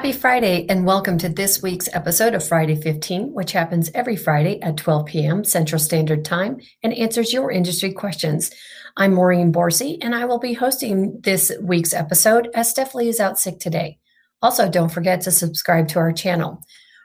Happy Friday, and welcome to this week's episode of Friday 15, which happens every Friday at 12 p.m. Central Standard Time and answers your industry questions. I'm Maureen Borsey, and I will be hosting this week's episode as Steph Lee is out sick today. Also, don't forget to subscribe to our channel.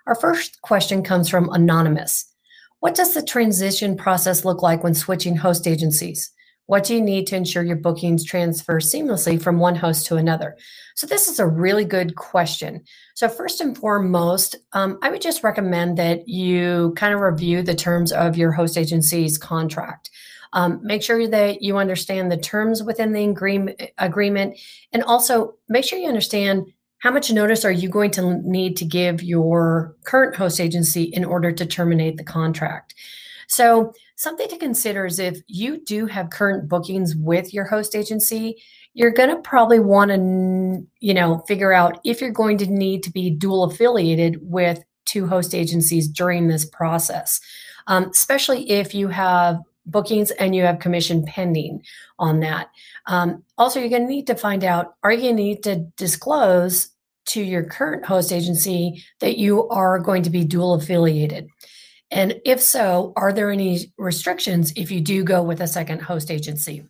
Our first question comes from Anonymous What does the transition process look like when switching host agencies? What do you need to ensure your bookings transfer seamlessly from one host to another? So, this is a really good question. So, first and foremost, um, I would just recommend that you kind of review the terms of your host agency's contract. Um, make sure that you understand the terms within the agreement, agreement, and also make sure you understand how much notice are you going to need to give your current host agency in order to terminate the contract. So, something to consider is if you do have current bookings with your host agency, you're going to probably want to, you know, figure out if you're going to need to be dual affiliated with two host agencies during this process, um, especially if you have bookings and you have commission pending on that. Um, also, you're going to need to find out are you going to need to disclose to your current host agency that you are going to be dual affiliated? And if so, are there any restrictions if you do go with a second host agency?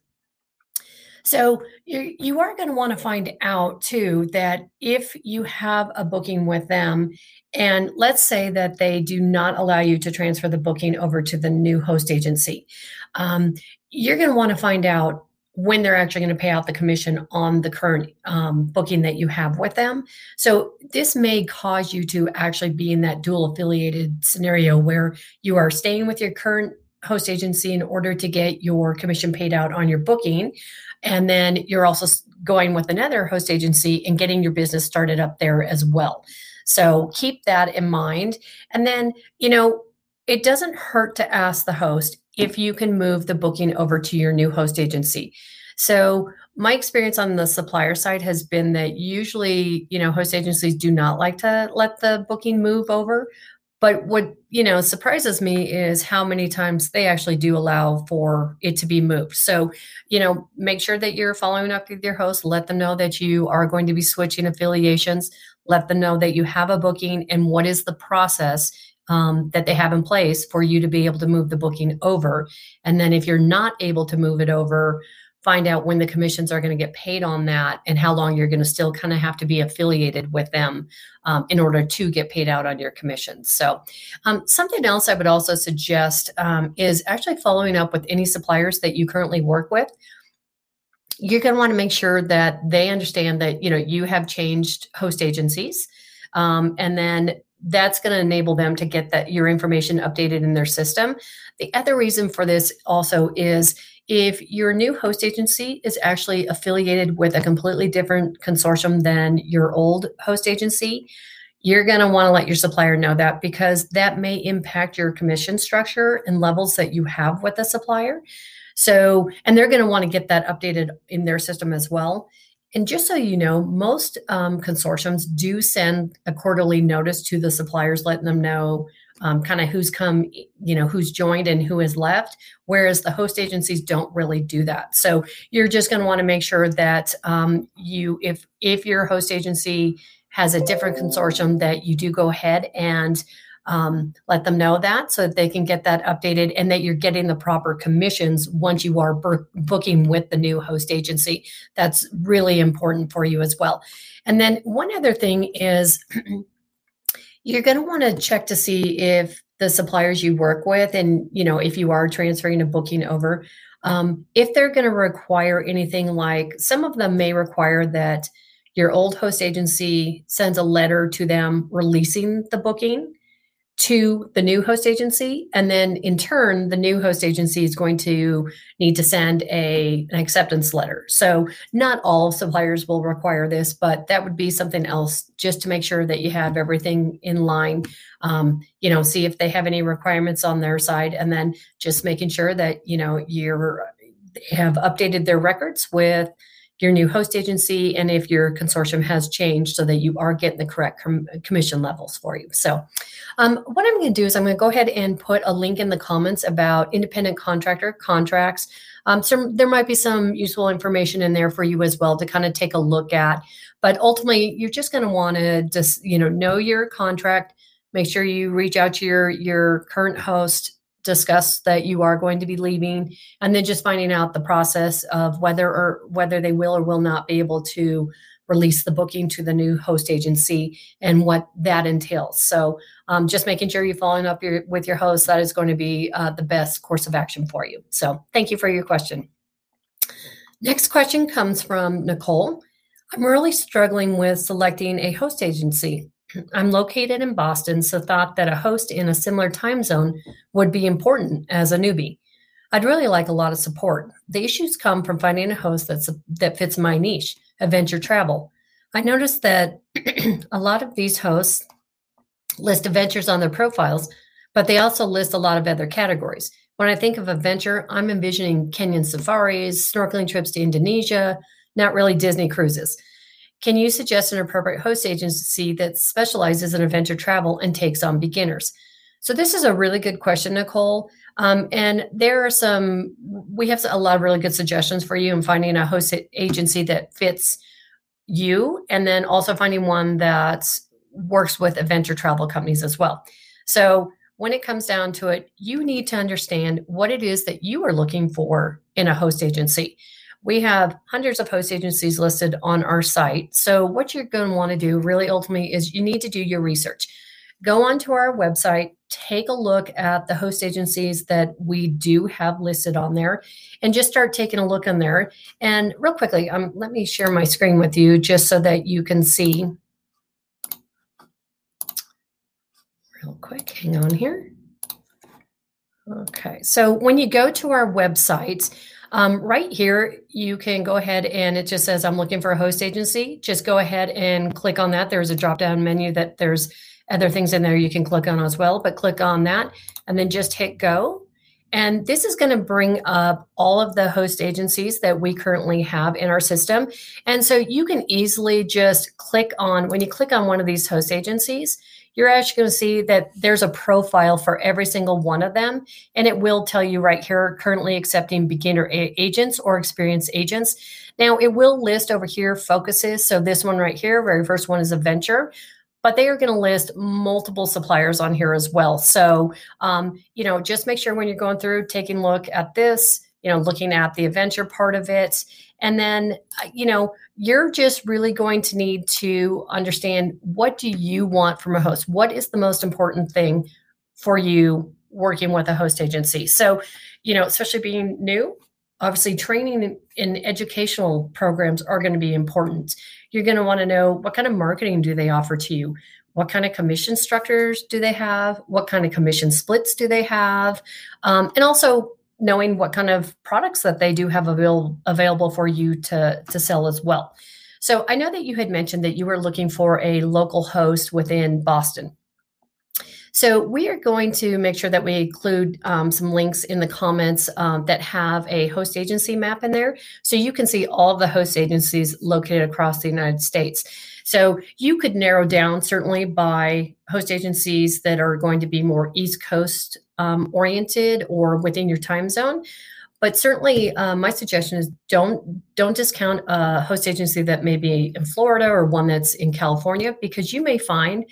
So you, you are going to want to find out too that if you have a booking with them, and let's say that they do not allow you to transfer the booking over to the new host agency, um, you're going to want to find out when they're actually going to pay out the commission on the current um, booking that you have with them. So this may cause you to actually be in that dual affiliated scenario where you are staying with your current host agency in order to get your commission paid out on your booking. And then you're also going with another host agency and getting your business started up there as well. So keep that in mind. And then, you know, it doesn't hurt to ask the host if you can move the booking over to your new host agency. So my experience on the supplier side has been that usually, you know, host agencies do not like to let the booking move over. But what, you know, surprises me is how many times they actually do allow for it to be moved. So, you know, make sure that you're following up with your host, let them know that you are going to be switching affiliations, let them know that you have a booking and what is the process um, that they have in place for you to be able to move the booking over. And then if you're not able to move it over, find out when the commissions are going to get paid on that and how long you're going to still kind of have to be affiliated with them um, in order to get paid out on your commissions. So, um, something else I would also suggest um, is actually following up with any suppliers that you currently work with. You're going to want to make sure that they understand that you know you have changed host agencies, um, and then that's going to enable them to get that your information updated in their system. The other reason for this also is if your new host agency is actually affiliated with a completely different consortium than your old host agency, you're going to want to let your supplier know that because that may impact your commission structure and levels that you have with the supplier. So, and they're going to want to get that updated in their system as well. And just so you know, most um, consortiums do send a quarterly notice to the suppliers, letting them know um, kind of who's come, you know, who's joined and who has left, whereas the host agencies don't really do that. So you're just going to want to make sure that um, you, if if your host agency has a different consortium, that you do go ahead and um, let them know that so that they can get that updated and that you're getting the proper commissions once you are ber- booking with the new host agency. That's really important for you as well. And then one other thing is you're going to want to check to see if the suppliers you work with and you know if you are transferring a booking over um, if they're going to require anything like some of them may require that your old host agency sends a letter to them releasing the booking to the new host agency. And then in turn the new host agency is going to need to send a an acceptance letter. So not all suppliers will require this but that would be something else just to make sure that you have everything in line. Um, you know see if they have any requirements on their side and then just making sure that you know you're have updated their records with your new host agency and if your consortium has changed so that you are getting the correct com- commission levels for you. So, um, what I'm going to do is I'm going to go ahead and put a link in the comments about independent contractor contracts. Um, so there might be some useful information in there for you as well to kind of take a look at. But ultimately, you're just going to want to just you know know your contract. Make sure you reach out to your your current host discuss that you are going to be leaving and then just finding out the process of whether or whether they will or will not be able to release the booking to the new host agency and what that entails. So um, just making sure you're following up your, with your host that is going to be uh, the best course of action for you. So thank you for your question. Next question comes from nicole. I'm really struggling with selecting a host agency I'm located in Boston, so thought that a host in a similar time zone would be important as a newbie. I'd really like a lot of support. The issues come from finding a host that's that fits my niche, adventure travel. I noticed that a lot of these hosts list adventures on their profiles, but they also list a lot of other categories. When I think of adventure, I'm envisioning Kenyan safaris, snorkeling trips to Indonesia, not really Disney cruises. Can you suggest an appropriate host agency that specializes in adventure travel and takes on beginners? So, this is a really good question, Nicole. Um, and there are some, we have a lot of really good suggestions for you in finding a host agency that fits you, and then also finding one that works with adventure travel companies as well. So, when it comes down to it, you need to understand what it is that you are looking for in a host agency we have hundreds of host agencies listed on our site. So, what you're going to want to do really ultimately is you need to do your research. Go onto our website, take a look at the host agencies that we do have listed on there, and just start taking a look on there. And real quickly, um, let me share my screen with you just so that you can see. Real quick, hang on here. Okay, so when you go to our website, um, right here, you can go ahead and it just says, I'm looking for a host agency. Just go ahead and click on that. There's a drop down menu that there's other things in there you can click on as well, but click on that and then just hit go. And this is going to bring up all of the host agencies that we currently have in our system. And so you can easily just click on, when you click on one of these host agencies, you're actually going to see that there's a profile for every single one of them. And it will tell you right here, currently accepting beginner a- agents or experienced agents. Now, it will list over here focuses. So this one right here, very first one is a venture but they are going to list multiple suppliers on here as well. So, um, you know, just make sure when you're going through, taking a look at this, you know, looking at the adventure part of it, and then, uh, you know, you're just really going to need to understand what do you want from a host? What is the most important thing for you working with a host agency? So, you know, especially being new, obviously training and educational programs are going to be important. You're going to want to know what kind of marketing do they offer to you? What kind of commission structures do they have? What kind of commission splits do they have? Um, and also knowing what kind of products that they do have avail- available for you to, to sell as well. So I know that you had mentioned that you were looking for a local host within Boston. So we are going to make sure that we include um, some links in the comments um, that have a host agency map in there, so you can see all the host agencies located across the United States. So you could narrow down certainly by host agencies that are going to be more East Coast um, oriented or within your time zone. But certainly, uh, my suggestion is don't don't discount a host agency that may be in Florida or one that's in California because you may find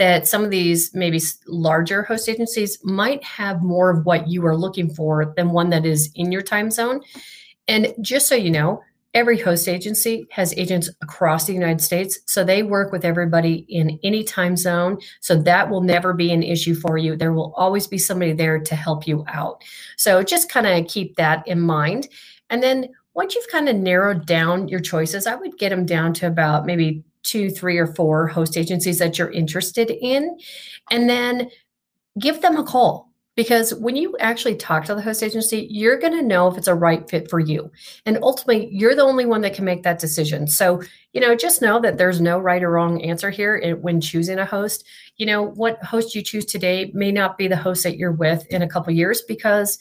that some of these maybe larger host agencies might have more of what you are looking for than one that is in your time zone. And just so you know, every host agency has agents across the United States. So they work with everybody in any time zone. So that will never be an issue for you. There will always be somebody there to help you out. So just kind of keep that in mind. And then once you've kind of narrowed down your choices, I would get them down to about maybe two, three, or four host agencies that you're interested in. And then give them a call because when you actually talk to the host agency, you're going to know if it's a right fit for you. And ultimately, you're the only one that can make that decision. So, you know, just know that there's no right or wrong answer here when choosing a host. You know, what host you choose today may not be the host that you're with in a couple years because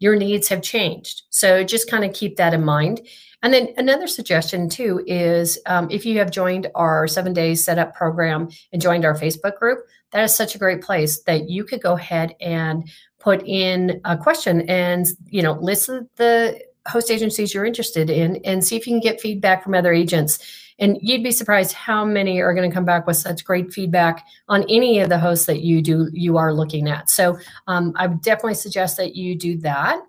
your needs have changed. So just kind of keep that in mind. And then another suggestion too is um, if you have joined our seven days setup program and joined our Facebook group, that is such a great place that you could go ahead and put in a question and you know list the host agencies you're interested in and see if you can get feedback from other agents and you'd be surprised how many are going to come back with such great feedback on any of the hosts that you do you are looking at. So um, i would definitely suggest that you do that.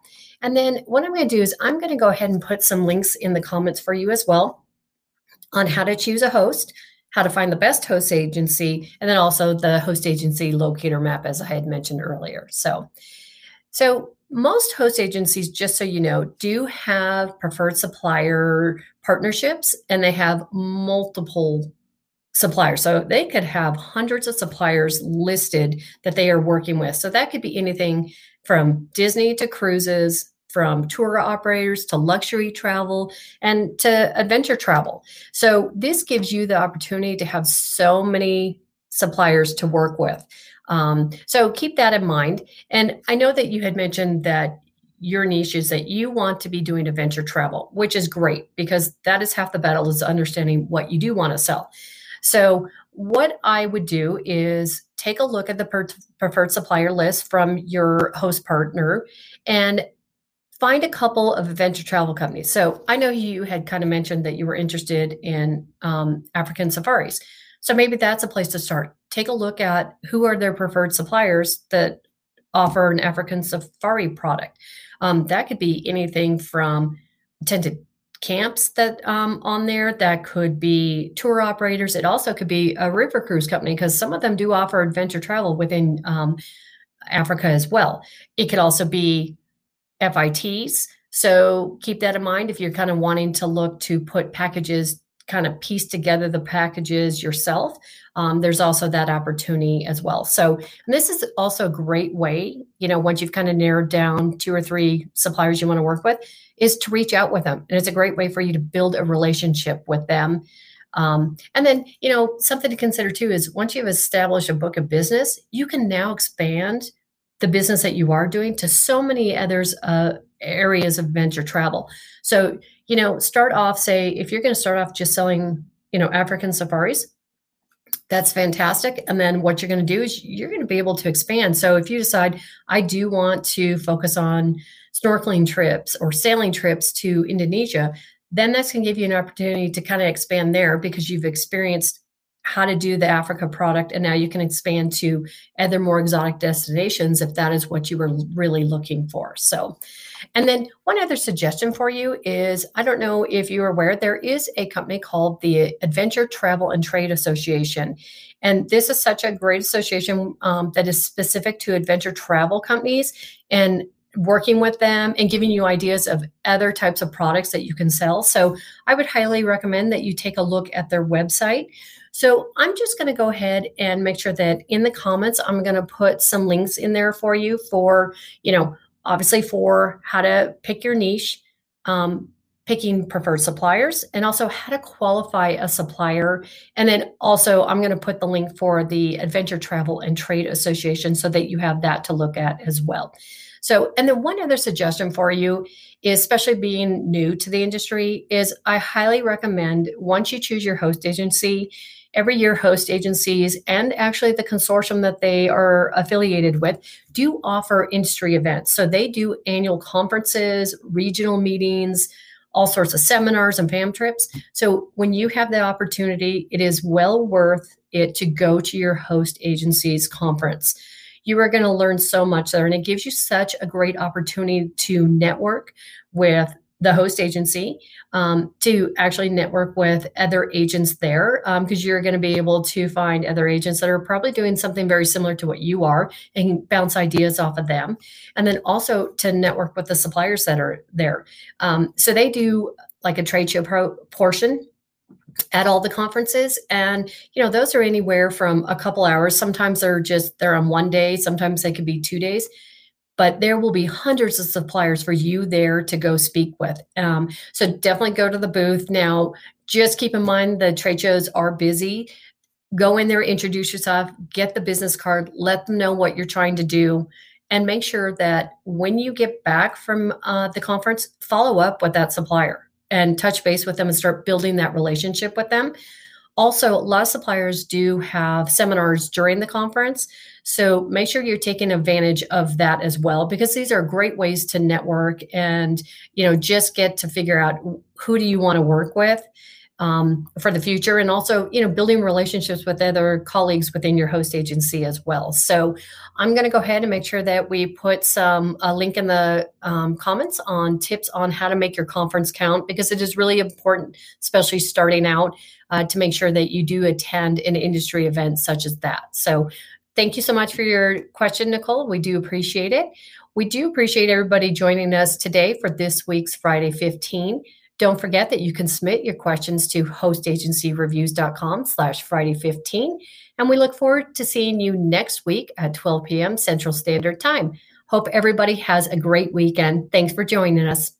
And then what i'm going to do is i'm going to go ahead and put some links in the comments for you as well on how to choose a host how to find the best host agency and then also the host agency locator map as i had mentioned earlier. So so most host agencies, just so you know, do have preferred supplier partnerships and they have multiple suppliers. So they could have hundreds of suppliers listed that they are working with. So that could be anything from Disney to cruises, from tour operators to luxury travel and to adventure travel. So this gives you the opportunity to have so many suppliers to work with. Um, so keep that in mind. And I know that you had mentioned that your niche is that you want to be doing adventure travel, which is great because that is half the battle is understanding what you do want to sell. So what I would do is take a look at the per- preferred supplier list from your host partner and find a couple of adventure travel companies. So I know you had kind of mentioned that you were interested in um, African safaris. So maybe that's a place to start. Take a look at who are their preferred suppliers that offer an African safari product. Um, that could be anything from tented camps that um, on there. That could be tour operators. It also could be a river cruise company because some of them do offer adventure travel within um, Africa as well. It could also be FITs. So keep that in mind if you're kind of wanting to look to put packages kind of piece together the packages yourself, um, there's also that opportunity as well. So, and this is also a great way, you know, once you've kind of narrowed down two or three suppliers you want to work with, is to reach out with them. And it's a great way for you to build a relationship with them. Um, and then, you know, something to consider too is once you've established a book of business, you can now expand the business that you are doing to so many others uh, areas of venture travel. So you know, start off, say, if you're going to start off just selling, you know, African safaris, that's fantastic. And then what you're going to do is you're going to be able to expand. So if you decide, I do want to focus on snorkeling trips or sailing trips to Indonesia, then that's going to give you an opportunity to kind of expand there because you've experienced how to do the Africa product. And now you can expand to other more exotic destinations if that is what you were really looking for. So, and then one other suggestion for you is I don't know if you're aware, there is a company called the Adventure Travel and Trade Association. And this is such a great association um, that is specific to adventure travel companies and working with them and giving you ideas of other types of products that you can sell. So I would highly recommend that you take a look at their website. So I'm just going to go ahead and make sure that in the comments, I'm going to put some links in there for you for, you know, obviously for how to pick your niche, um, picking preferred suppliers, and also how to qualify a supplier. And then also, I'm going to put the link for the Adventure Travel and Trade Association so that you have that to look at as well. So, and then one other suggestion for you especially being new to the industry, is I highly recommend once you choose your host agency, every year host agencies and actually the consortium that they are affiliated with do offer industry events. So they do annual conferences, regional meetings, all sorts of seminars and fam trips. So when you have the opportunity, it is well worth it to go to your host agency's conference. You are going to learn so much there, and it gives you such a great opportunity to network with the host agency um, to actually network with other agents there because um, you're going to be able to find other agents that are probably doing something very similar to what you are and bounce ideas off of them. And then also to network with the suppliers that are there. Um, so they do like a trade show pro- portion at all the conferences. And you know those are anywhere from a couple hours. Sometimes they're just they're on one day. Sometimes they could be two days but there will be hundreds of suppliers for you there to go speak with. Um, so definitely go to the booth. Now, just keep in mind the trade shows are busy. Go in there, introduce yourself, get the business card, let them know what you're trying to do, and make sure that when you get back from uh, the conference, follow up with that supplier and touch base with them and start building that relationship with them. Also, a lot of suppliers do have seminars during the conference. So make sure you're taking advantage of that as well, because these are great ways to network and, you know, just get to figure out who do you want to work with um, for the future and also you know building relationships with other colleagues within your host agency as well. So i'm going to go ahead and make sure that we put some a link in the um, comments on tips on how to make your conference count because it is really important especially starting out uh, to make sure that you do attend an industry event such as that. So thank you so much for your question nicole we do appreciate it we do appreciate everybody joining us today for this week's friday 15 don't forget that you can submit your questions to hostagencyreviews.com slash Friday 15. And we look forward to seeing you next week at 12 p.m. Central Standard Time. Hope everybody has a great weekend. Thanks for joining us.